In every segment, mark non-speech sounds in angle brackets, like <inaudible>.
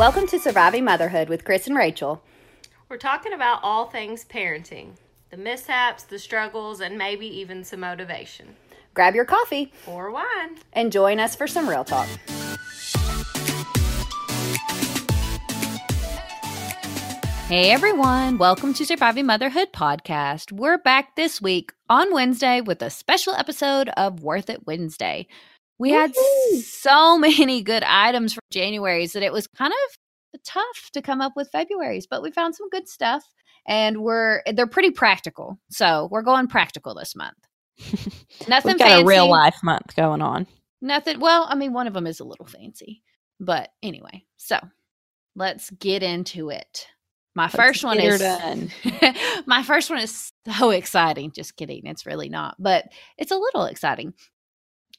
Welcome to Surviving Motherhood with Chris and Rachel. We're talking about all things parenting the mishaps, the struggles, and maybe even some motivation. Grab your coffee Or wine. and join us for some real talk. Hey everyone, welcome to Surviving Motherhood podcast. We're back this week on Wednesday with a special episode of Worth It Wednesday. We had so <laughs> many good items from January's that it was kind of tough to come up with February's, but we found some good stuff and we're they're pretty practical. So, we're going practical this month. <laughs> Nothing We've got fancy. a real life month going on. Nothing. Well, I mean, one of them is a little fancy, but anyway. So let's get into it. My Let's first one is done. <laughs> my first one is so exciting. Just kidding. It's really not, but it's a little exciting.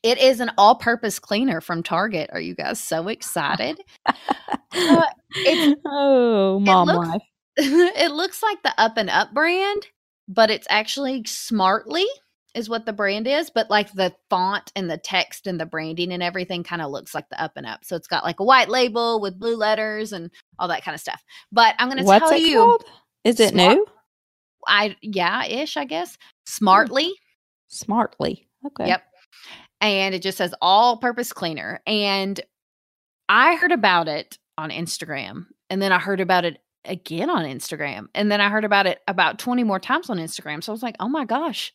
It is an all-purpose cleaner from Target. Are you guys so excited? Uh, it's- <laughs> oh, mom looks- life. <laughs> it looks like the Up and Up brand, but it's actually Smartly is what the brand is, but like the font and the text and the branding and everything kind of looks like the Up and Up. So it's got like a white label with blue letters and all that kind of stuff. But I'm going to tell it you called? Is it Smart- new? I yeah, ish, I guess. Smartly. Smartly. Okay. Yep. And it just says all purpose cleaner. And I heard about it on Instagram. And then I heard about it again on Instagram. And then I heard about it about 20 more times on Instagram. So I was like, oh my gosh,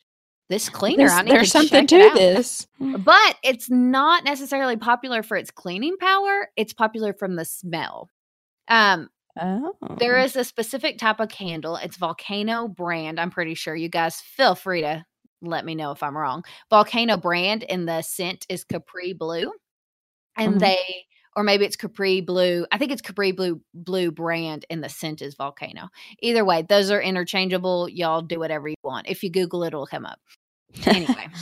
this cleaner. There's, I need there's to something to this. But it's not necessarily popular for its cleaning power. It's popular from the smell. Um, Oh. there is a specific type of candle. It's Volcano brand. I'm pretty sure you guys feel free to let me know if I'm wrong. Volcano brand and the scent is Capri Blue. And Mhm. they or maybe it's Capri Blue. I think it's Capri Blue Blue brand and the scent is Volcano. Either way, those are interchangeable. Y'all do whatever you want. If you Google it, it'll come up. Anyway. <laughs>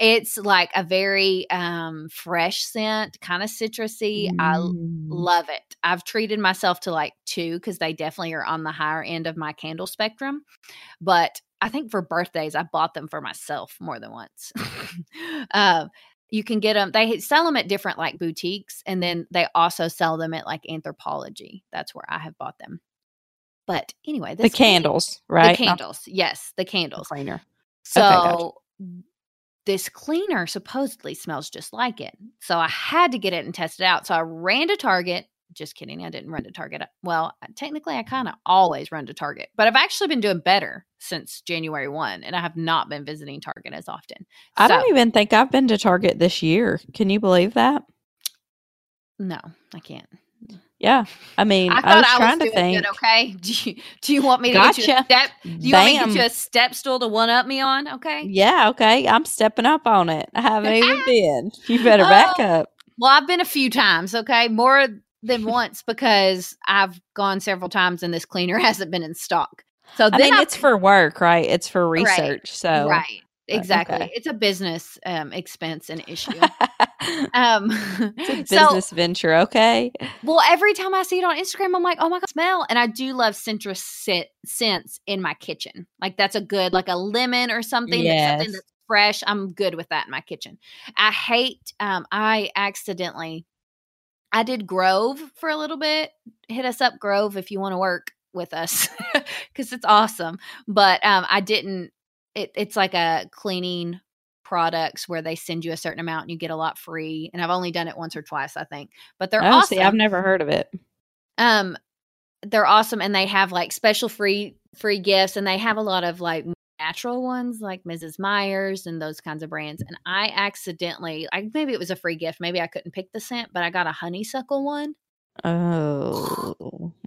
It's like a very um fresh scent, kind of citrusy. I Mm. love it. I've treated myself to like two because they definitely are on the higher end of my candle spectrum. But I think for birthdays, I bought them for myself more than once. <laughs> <laughs> uh, you can get them, they sell them at different like boutiques, and then they also sell them at like Anthropologie. That's where I have bought them. But anyway, the candles, right? The Not candles. Yes, the the candles. cleaner. So gotcha. this cleaner supposedly smells just like it. So I had to get it and test it out. So I ran to Target. Just kidding. I didn't run to Target. Uh, well, uh, technically, I kind of always run to Target, but I've actually been doing better since January 1, and I have not been visiting Target as often. I don't even think I've been to Target this year. Can you believe that? No, I can't. Yeah. I mean, I I, thought was I was, trying to think. good, okay? Do you, do you want me to get you a Gotcha. step? Do you want me to get you a step stool to one up me on? Okay. Yeah, okay. I'm stepping up on it. I haven't even <laughs> been. You better back Oh. up. Well, I've been a few times, okay? More than once because I've gone several times and this cleaner <laughs> hasn't been in stock. So I mean, I- it's for work, right? It's for Right. research. So right. Exactly. okay. It's a business um, expense and issue. <laughs> um, it's a <laughs> so, business venture, okay? well, every time I see it on Instagram, I'm like, oh my god, smell! And I do love citrus scent, scents in my kitchen. Like that's a good, like a lemon or something. That's something that's fresh. I'm good with that in my kitchen. I hate. Um, I accidentally, I did Grove for a little bit. Hit us up, Grove, if you want to work with us, <laughs> because it's awesome. But um, I didn't. It, it's like a cleaning products where they send you a certain amount and you get a lot free. And I've only done it once or twice, I think. But they're oh, awesome. see, I've never heard of it. um they're awesome and they have like special free free gifts and they have a lot of like natural ones like Mrs. Meyer's and those kinds of brands and I accidentally like maybe it was a free gift maybe I couldn't pick the scent but I got a honeysuckle one Oh,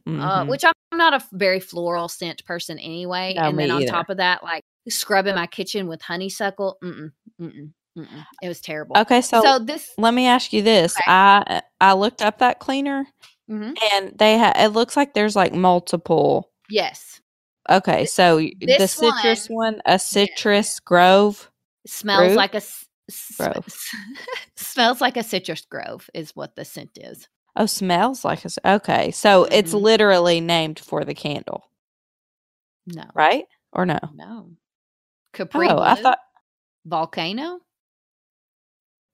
uh, mhm. which I'm not a very floral scent person anyway. No, and then on either. top of that, like scrubbing my kitchen with honeysuckle, mm-mm, mm-mm, mm-mm. it was terrible. Okay, so, so this, let me ask you this. Okay. I I looked up that cleaner Mhm. and they ha- it looks like there's like multiple. yes, Okay, so the citrus one, a citrus grove. smells Grove? like a s- s- Grove. <laughs> smells like a citrus grove is what the scent is. Oh, smells like a Okay, so it's Mhm. literally named for the candle, No, right? Or no? no. Capri Oh, I thought. volcano.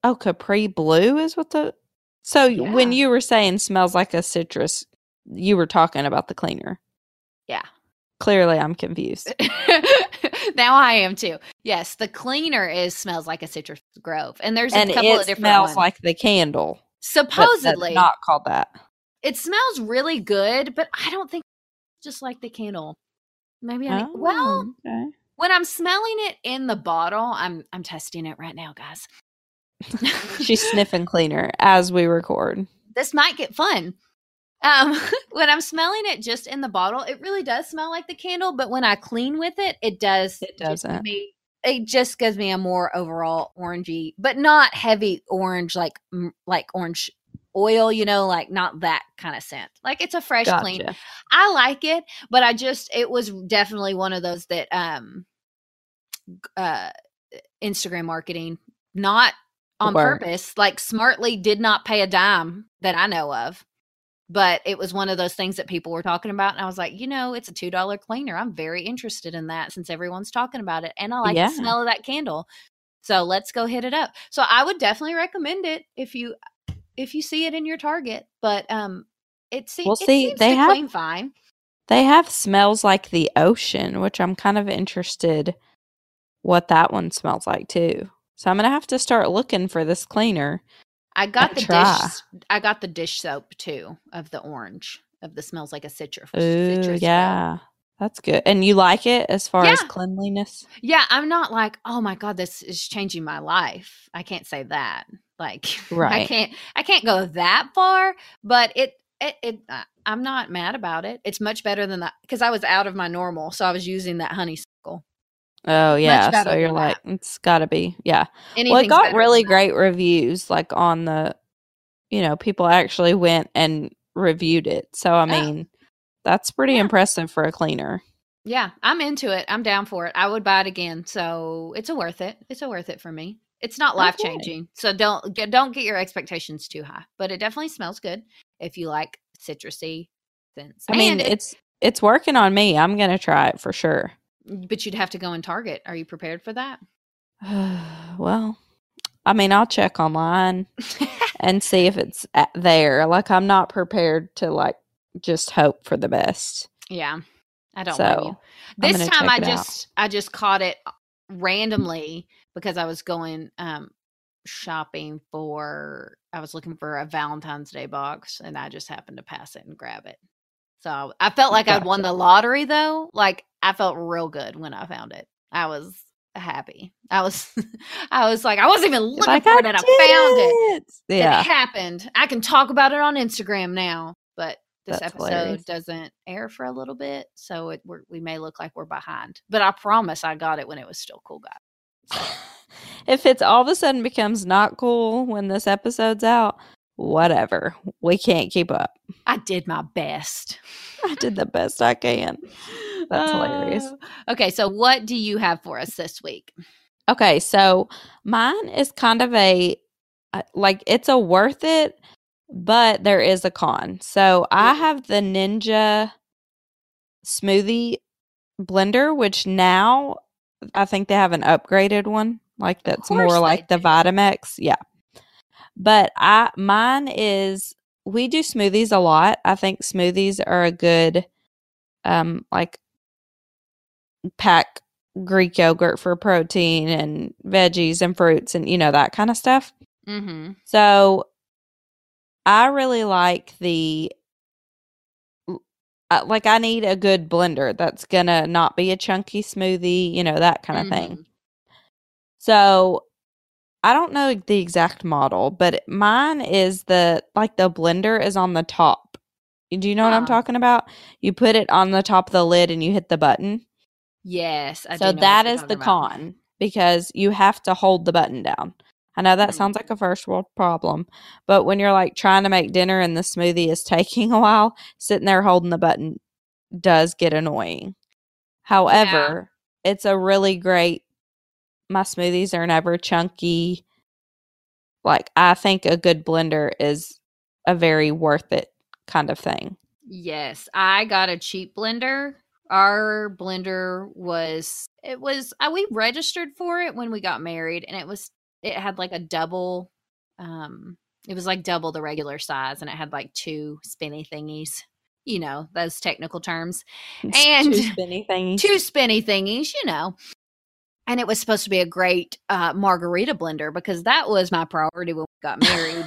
Oh, Capri Blue is what the. So y when you were saying smells like a citrus, you were talking about the cleaner. Clearly, I'm confused. <laughs> now I am too. Yes, the cleaner is smells like a citrus grove, and there's a and couple it of different smells ones. like the candle. supposedly not called that. it smells really good, but I don't think it's just like the candle. Maybe I need, well, Oh, okay. when I'm smelling it in the bottle, I'm I'm testing it right now, guys. <laughs> she's sniffing cleaner as we record. this might get fun. Um, <laughs> when I'm smelling it just in the bottle, it really does smell like the candle, but when I clean with it, it does. It doesn't. Me, it just gives me a more overall orangey, but not heavy orange like like orange oil. You know, like not that kind of scent. Like it's a fresh, clean. I like it, but I just it was definitely one of those that um uh Instagram marketing not on Work. purpose, like smartly did not pay a dime that I know of. But it was one of those things that people were talking about and I was like, you know, it's a $2 cleaner. I'm very interested in that since everyone's talking about it and I like Yeah. the smell of that candle. So let's go hit it up. So I would definitely recommend it if you if you see it in your Target, but um it, se- Well, it see, seems they to have- clean fine. They have smells like the ocean, which I'm kind of interested what that one smells like too. So I'm gonna have to start looking for this cleaner. I got the try. dish. I got the dish soap too of the orange of the smells like a citrus. Ooh, citrus yeah, that's good. And you like it as far as cleanliness? yeah. I'm not like, oh my god, this is changing my life. I can't say that. Like, <laughs> right. I can't. I can't go that far. But it. It. it uh, I'm not mad about it. It's much better than that because I was out of my normal, so I was using that honeysuckle. Oh yeah, so you're like it's got to be yeah. well, it got really great reviews, like on the, you know, people actually went and reviewed it. So I mean, that's pretty Yeah. impressive for a cleaner. Yeah, I'm into it. I'm down for it. I would buy it again. So it's a worth it. It's a worth it for me. It's not life changing. So don't get don't get your expectations too high. But it definitely smells good if you like citrusy scents. I mean, And it's it's working on me. I'm gonna try it for sure. But you'd have to go in Target. Are you prepared for that? <sighs> well, I mean, I'll check online and see if it's there. Like, I'm not prepared to like just hope for the best. yeah. I don't. So This time I it out. just I just caught it randomly because I was going um shopping for I was looking for a Valentine's Day box and I just happened to pass it and grab it. So I felt like I'd won the lottery though. Like I felt real good when I found it. I was happy. I was <laughs> I was like I wasn't even looking Like, for I it and I found it. did Yeah. It happened. I can talk about it on Instagram now, but this That's episode hilarious. doesn't air for a little bit, so it, we're, we may look like we're behind. But I promise I got it when it was still cool, guys. <laughs> if it's all of a sudden becomes not cool when this episode's out, whatever. We can't keep up. I did my best. I did the best I can. That's hilarious. Uh, Okay, so what do you have for us this week? Okay, so mine is kind of a uh, like it's a worth it, but there is a con. So I have the Ninja smoothie blender, which now I think they have an upgraded one, like that's more like the. Vitamix. Yeah. But I mine is we do smoothies a lot. I think smoothies are a good um like pack Greek yogurt for protein and veggies and fruits and you know that kind of stuff. Mm-hmm. So I really like the uh, like I need a good blender that's going to not be a chunky smoothie, you know, that kind of Mm-hmm. thing. So I don't know the exact model, but mine is the like the blender is on the top Do you know what I'm Uh-uh. talking about? You put it on the top of the lid and you hit the button. Yes, I so that is the about. con because you have to hold the button down. I know that Mm. sounds like a first world problem, but when you're like trying to make dinner and the smoothie is <laughs> taking a while, sitting there holding the button does get annoying. However, it's a really great my smoothies are never chunky. Like I think a good blender is a very worth it kind of thing. Yes, I got a cheap blender. Our blender was it was uh, we registered for it when we got married and it was it had like a double um it was like double the regular size and it had like two spinny thingies. You know, those technical terms. <laughs> And two spinny thingies. Two spinny thingies, you know. And it was supposed to be a great uh, margarita blender because that was my priority when we got married.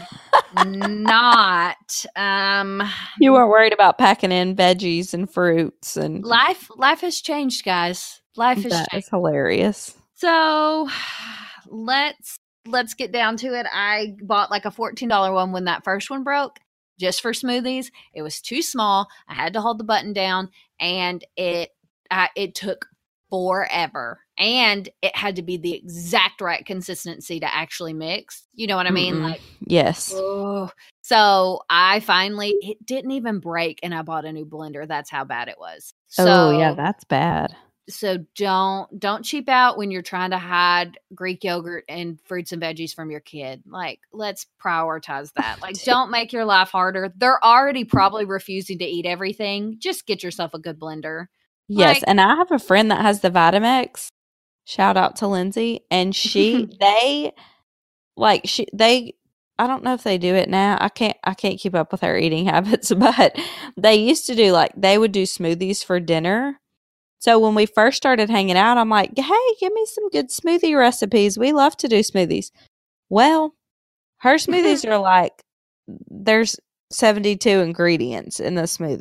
Not um You weren't worried about packing in veggies and fruits and life life has changed guys. Life has that changed. is hilarious. so <sighs> let's let's get down to it. I bought like a $14 one when that first one broke just for smoothies. It was too small. I had to hold the button down and it I, it took forever and it had to be the exact right consistency to actually mix you know what i mean Mm-mm. like Yes. Oh, so I finally it didn't even break, and I bought a new blender. That's how bad it was. So, oh yeah, that's bad. so don't don't cheap out when you're trying to hide Greek yogurt and fruits and veggies from your kid. Like, let's prioritize that. Like, <laughs> don't make your life harder. They're already probably refusing to eat everything. Just get yourself a good blender. Yes, Like- and I have a friend that has the Vitamix. Shout out to Lindsay, and she <laughs> they like she they I don't know if they do it now. I can't I can't keep up with her eating <laughs> habits, but they used to do like they would do smoothies for dinner. So when we first started hanging out, I'm like, "Hey, give me some good smoothie recipes. We love to do smoothies." Well, her smoothies <laughs> are like there's 72 ingredients in the smoothie.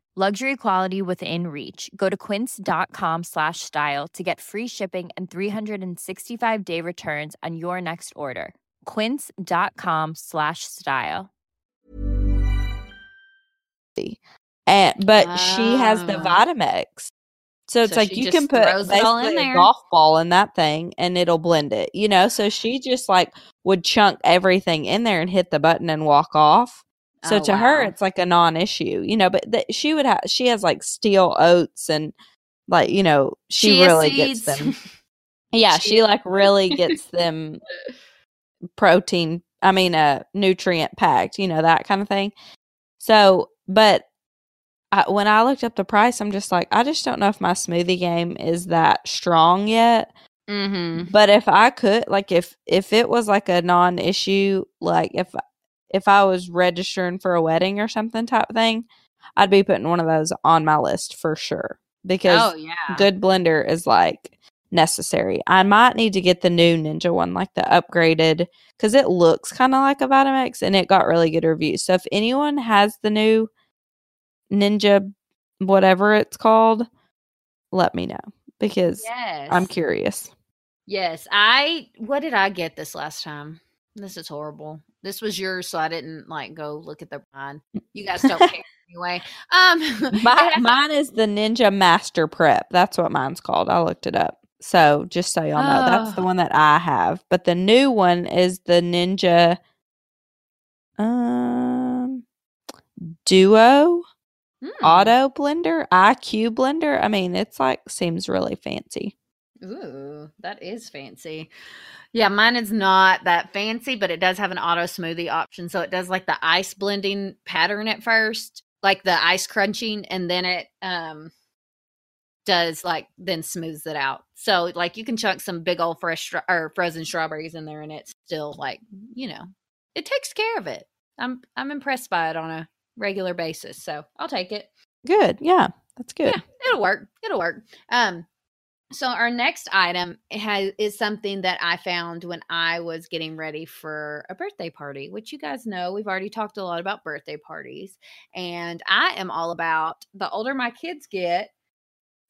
Luxury quality within reach. Go to quince.com slash style to get free shipping and 365 day returns on your next order. Quince.com slash style. And but she has the Ah. Vitamix. So it's So like you can put throws it all in basically a there. golf ball in that thing and it'll blend it, you know? So she just like would chunk everything in there and hit the button and walk off. So Oh, to her it's like a non-issue, you know, but th- she would have she has like steel oats and like, you know, she Chia really seeds. gets them. <laughs> Yeah, she like really gets <laughs> them protein, I mean, uh, nutrient packed, you know, that kind of thing. So, but I, when I looked up the price, I'm just like, I just don't know if my smoothie game is that strong yet. mm-hmm. But if I could, like, if if it was like a non-issue, like if if I was registering for a wedding or something type thing, I'd be putting one of those on my list for sure because Oh yeah. good blender is like necessary. I might need to get the new Ninja one, like the upgraded, because it looks kind of like a Vitamix and it got really good reviews. So if anyone has the new Ninja, whatever it's called, let me know because Yes. I'm curious. Yes, I. What did I get this last time? This is horrible. This was yours, so I didn't like go look at the mine. You guys don't <laughs> care anyway. Um, <laughs> My, mine is the Ninja Master Prep. That's what mine's called. I looked it up. So just so y'all know, that's the one that I have. But the new one is the Ninja um Duo Mm. Auto Blender, IQ Blender. I mean, it's like seems really fancy. Ooh, that is fancy. Yeah, mine is not that fancy, but it does have an auto smoothie option. So it does like the ice blending pattern at first, like the ice crunching, and then it um does like then smooths it out. So like you can chunk some big old fresh or frozen strawberries in there, and it's still like you know it takes care of it. I'm I'm impressed by it on a regular basis, so I'll take it. Good. Yeah, that's good. Yeah, it'll work. It'll work. Um, so our next item has is something that I found when I was getting ready for a birthday party, which you guys know we've already talked a lot about birthday parties, and I am all about the older my kids get,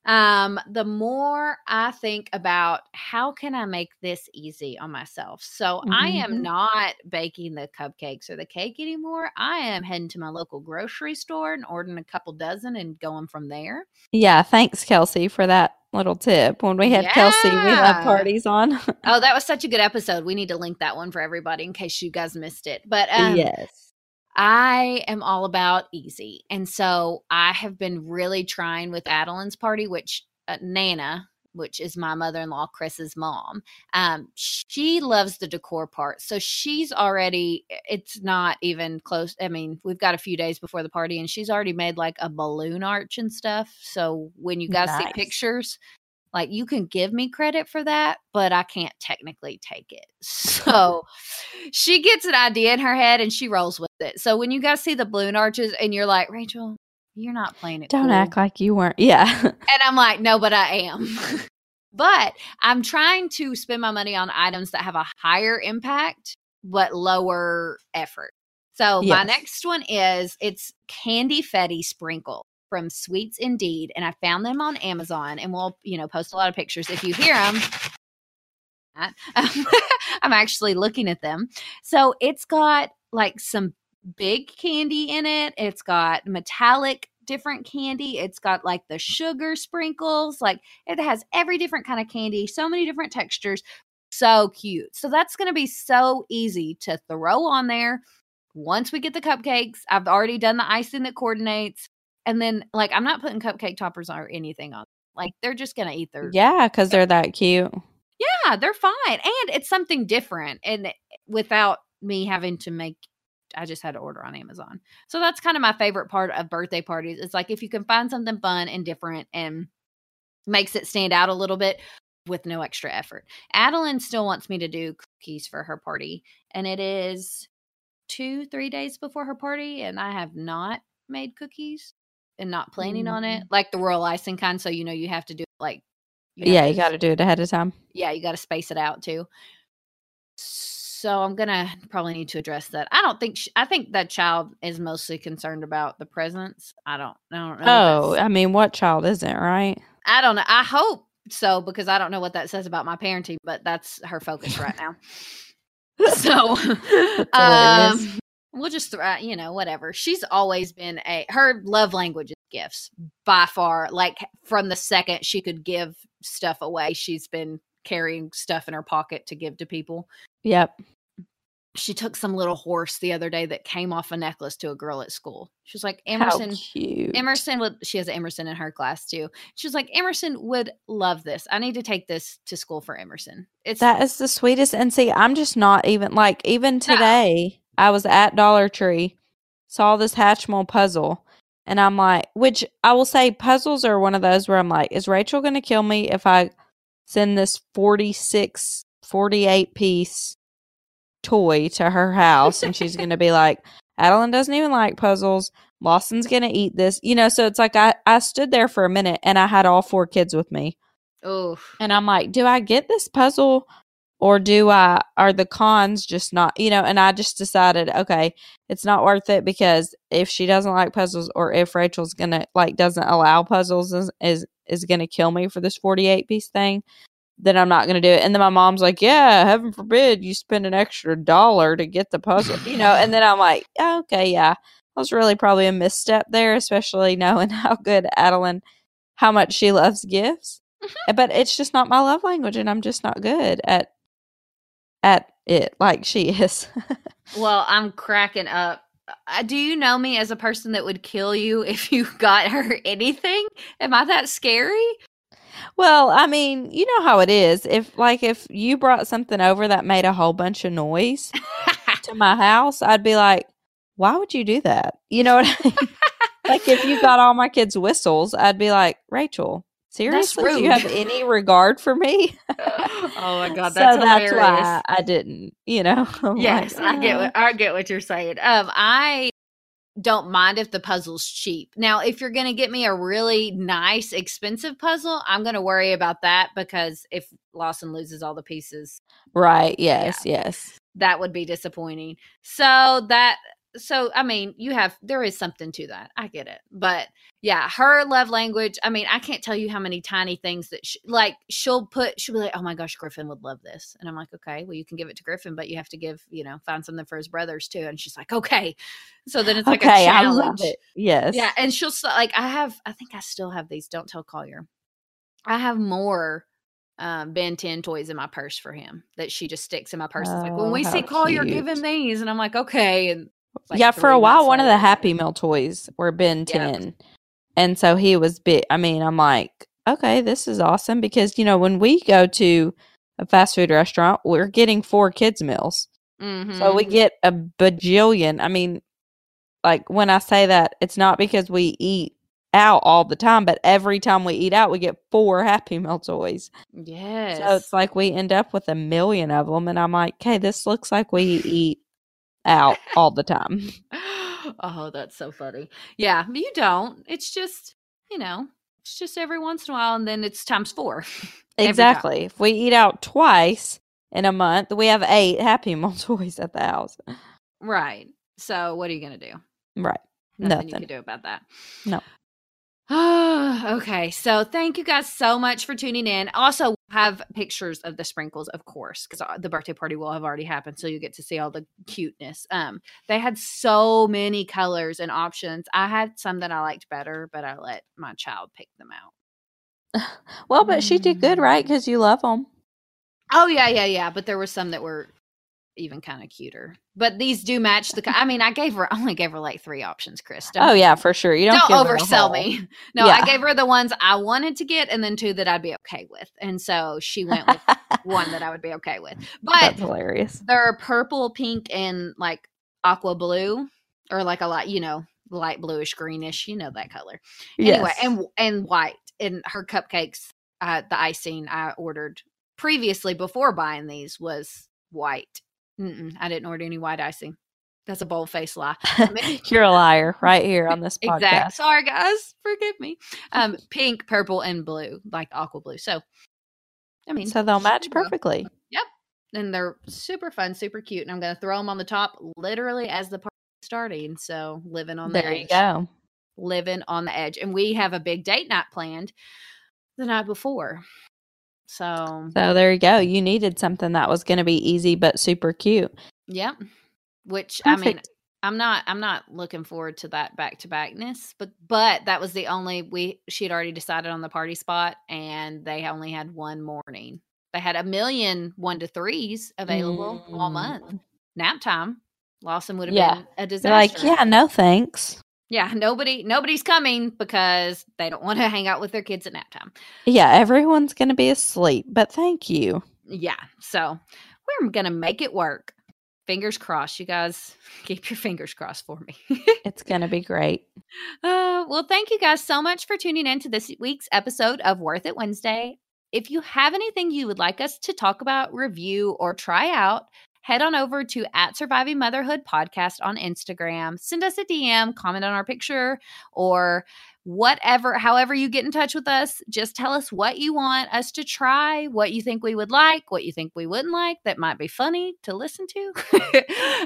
um, the more I think about how can I make this easy on myself. So I am Mhm. not baking the cupcakes or the cake anymore. I am heading to my local grocery store and ordering a couple dozen and going from there. Yeah, thanks, Kelsey, for that little tip. When we had Kelsey, we have parties on. Oh, that was <laughs> such a good episode. We need to link that one for everybody in case you guys missed it. But um, yes. I am all about easy. And so I have been really trying with Adeline's party, which uh, Nana, which is my mother in law, Chris's mom, um, she loves the decor part. So she's already, it's not even close. I mean, we've got a few days before the party and she's already made like a balloon arch and stuff. So when you guys see pictures, like you can give me credit for that, but I can't technically take it. <laughs> So she gets an idea in her head and she rolls with it. So when you guys see the balloon arches and you're like, Rachel, you're not playing it. Don't cool." act like you weren't. Yeah. <laughs> And I'm like, no, but I am. <laughs> but I'm trying to spend my money on items that have a higher impact but lower effort. So my next one is it's candy fetty sprinkle from Sweets Indeed, and I found them on Amazon, and we'll you know post a lot of pictures if you hear them. <laughs> I'm actually looking at them. So it's got like some big candy in it. It's got metallic different candy. It's got like the sugar sprinkles. Like it has every different kind of candy, so many different textures. So cute. So that's going to be so easy to throw on there. Once we get the cupcakes, I've already done the icing that coordinates. And then, like, I'm not putting cupcake toppers or anything on. Like, they're just going to eat their yeah, because they're that cute. yeah, they're fine. And it's something different and eh, without me having to make I just had to order on Amazon. So that's kind of my favorite part of birthday parties. It's like if you can find something fun and different and makes it stand out a little bit with no extra effort. Adeline still wants me to do cookies for her party, and it is two, three days before her party, and I have not made cookies and not planning on it, mm. like the royal icing kind. So you know you have to do it like have yeah, you got to do it ahead of time. yeah, you got to space it out too. So I'm gonna probably need to address that. I don't think sh I think that child is mostly concerned about the presents. I don't. I don't know. Oh, I mean, what child isn't, right? I don't know. I hope so because I don't know what that says about my parenting, but that's her focus right now. <laughs> so, <laughs> um, we'll just throw, you know, whatever. She's always been a her love language is gifts by far. Like from the second she could give stuff away, she's been carrying stuff in her pocket to give to people. Yep. She took some little horse the other day that came off a necklace to a girl at school. She was like, Emerson. Emerson would she has Emerson in her class too. She was like, Emerson would love this. I need to take this to school for Emerson. It's That is the sweetest. And see, I'm just not even like even today. I was at Dollar Tree, saw this Hatchimal puzzle, and I'm like, which I will say, puzzles are one of those where I'm like, is Rachel going to kill me if I send this 46, 48 piece toy to her house? And she's going to be like, <laughs> Adeline doesn't even like puzzles. Lawson's going to eat this. You know, so it's like I, I stood there for a minute and I had all four kids with me. oh And I'm like, do I get this puzzle or do I are the cons just not, you know, and I just decided, okay, it's not worth it because if she doesn't like puzzles or if Rachel's going to like doesn't allow puzzles is is, is going to kill me for this 48 piece thing, then I'm not going to do it. And then my mom's like, yeah, heaven forbid you spend an extra dollar to get the puzzle, you know, and then I'm like, oh, okay, yeah. That was really probably a misstep there, especially knowing <laughs> how good Adeline, how much she loves gifts. Uh, but it's just not my love language and i'm just not good at at it like she is <laughs> well, I'm cracking up Uh, do you know me as a person that would kill you <laughs> if you got her anything? Am I that scary? Well, I mean, you know how it is. If like if you brought something over that made a whole bunch of noise <laughs> to my house, I'd be like, "Why would you do that?" You know what I mean? <laughs> like if you got all my kids whistles, I'd be like, "Rachel, seriously, do you have any regard for me?" <laughs> <laughs> oh my god, so that's that's hilarious. why I didn't. You know. <laughs> I'm Yes, like, I get "Uh." what I get what you're saying. Um, I don't mind if the puzzle's cheap. Now, if you're gonna get me a really nice, expensive puzzle, I'm gonna worry about that because if Lawson loses all the pieces, Right. Yes. Yes. that would be disappointing. So that so I mean, you have there is something to that. I get it. But yeah, her love language, I mean, I can't tell you how many tiny things that she, like she'll put she'll be like, "Oh my gosh, Griffin would love this." And I'm like, "Okay, well you can give it to Griffin, but you have to give, you know, find something for his brothers too." And she's like, "Okay." So then it's like okay. a I challenge. love it. Yes. Yeah, and she'll st- like I have I think I still have these. Don't tell Collier. I have more um, Ben 10 toys in my purse for him that she just sticks in my purse. It's like, when Oh, we see Collier, give him these. And I'm like, okay. And like yeah, for a while, one of the. Happy Meal toys were Ben Yep. 10. And so he was big. I mean, I'm like, okay, this is awesome because, you know, when we go to a fast food restaurant, we're getting four kids' meals. Mhm. So we get a bajillion. I mean, like when I say that, it's not because we eat out all the time, but every time we eat out, we get four Happy Meal toys. yes. So it's like we end up with a million of them. And I'm like, okay, this looks like we eat out all the time. <laughs> oh, that's so funny. Yeah, you don't. It's just, you know, it's just every once in a while, and then it's times four. <laughs> Every time. Exactly. If we eat out twice in a month, we have eight Happy <laughs> Meal toys at the house. Right. So what are you going to do? Right. Nothing, you can do about that. No. <sighs> okay. So thank you guys so much for tuning in. Also, have pictures of the sprinkles, of course, because the birthday party will have already happened. So you get to see all the cuteness. Um, they had so many colors and options. I had some that I liked better, but I let my child pick them out. <laughs> Well, but she did good, Mm. right? Because you love them. Oh yeah, yeah, yeah. But there were some that were even kind of cuter. But these do match the. I mean, I gave her I only gave her like three options, Chris. Don't Oh, yeah, for sure. You don't, don't, give her a oversell me. <laughs> No, I gave her the ones I wanted to get and then two that I'd be okay with. And so she went with <laughs> one that I would be okay with. But That's hilarious. they're purple, pink, and like aqua blue, or like a light, you know, light bluish greenish. You know that color. Anyway, Yes. and and white. And her cupcakes, uh, the icing I ordered previously before buying these was white. Mm-mm, I didn't order any white icing. That's a bold faced lie. <laughs> You're a liar right here on this <laughs> podcast. Exact. Sorry, guys. Forgive me. <laughs> Um, pink, purple, and blue, like aqua blue. So, I mean, So they'll match perfectly. go. And they're super fun, super cute. And I'm going to throw them on the top literally as the party's starting. So, living on the There you go. Living on the edge. And we have a big date night planned the night before. So, So there you go. You needed something that was going to be easy but super cute. Yep. Which I mean, I'm not I'm not looking forward to that back to backness, but but that was the only we she had already decided on the party spot and they only had one morning. They had a million one to threes available all month. Mm. Nap time. Lawson would have Yeah. been a They're disaster. like, yeah, no thanks. Yeah, nobody nobody's coming because they don't want to hang out with their kids at nap time. Yeah, everyone's going to be asleep, but thank you. Yeah. So we're gonna make it work. Fingers crossed, you guys. <laughs> Keep your fingers crossed for me. <laughs> It's going to be great. Uh, well, thank you guys so much for tuning in to this week's episode of Worth It Wednesday. If you have anything you would like us to talk about, review, or try out, head on over to at Surviving Motherhood Podcast on Instagram. Send us a DM, comment on our picture, or whatever, however you get in touch with us. Just tell us what you want us to try, what you think we would like, what you think we wouldn't like that might be funny to listen to.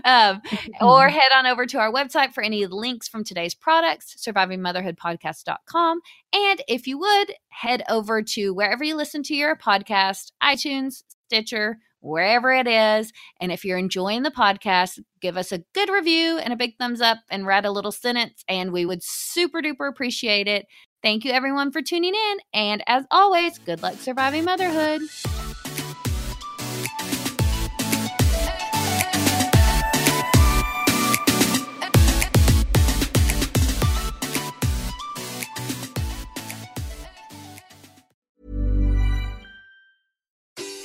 <laughs> um, or head on over to our website for any links from today's products, survivingmotherhoodpodcast.com. And if you would, head over to wherever you listen to your podcast, iTunes, Stitcher, wherever it is. And if you're enjoying the podcast, give us a good review and a big thumbs up and write a little sentence, and we would super duper appreciate it. Thank you, everyone, for tuning in. And as always, good luck surviving motherhood.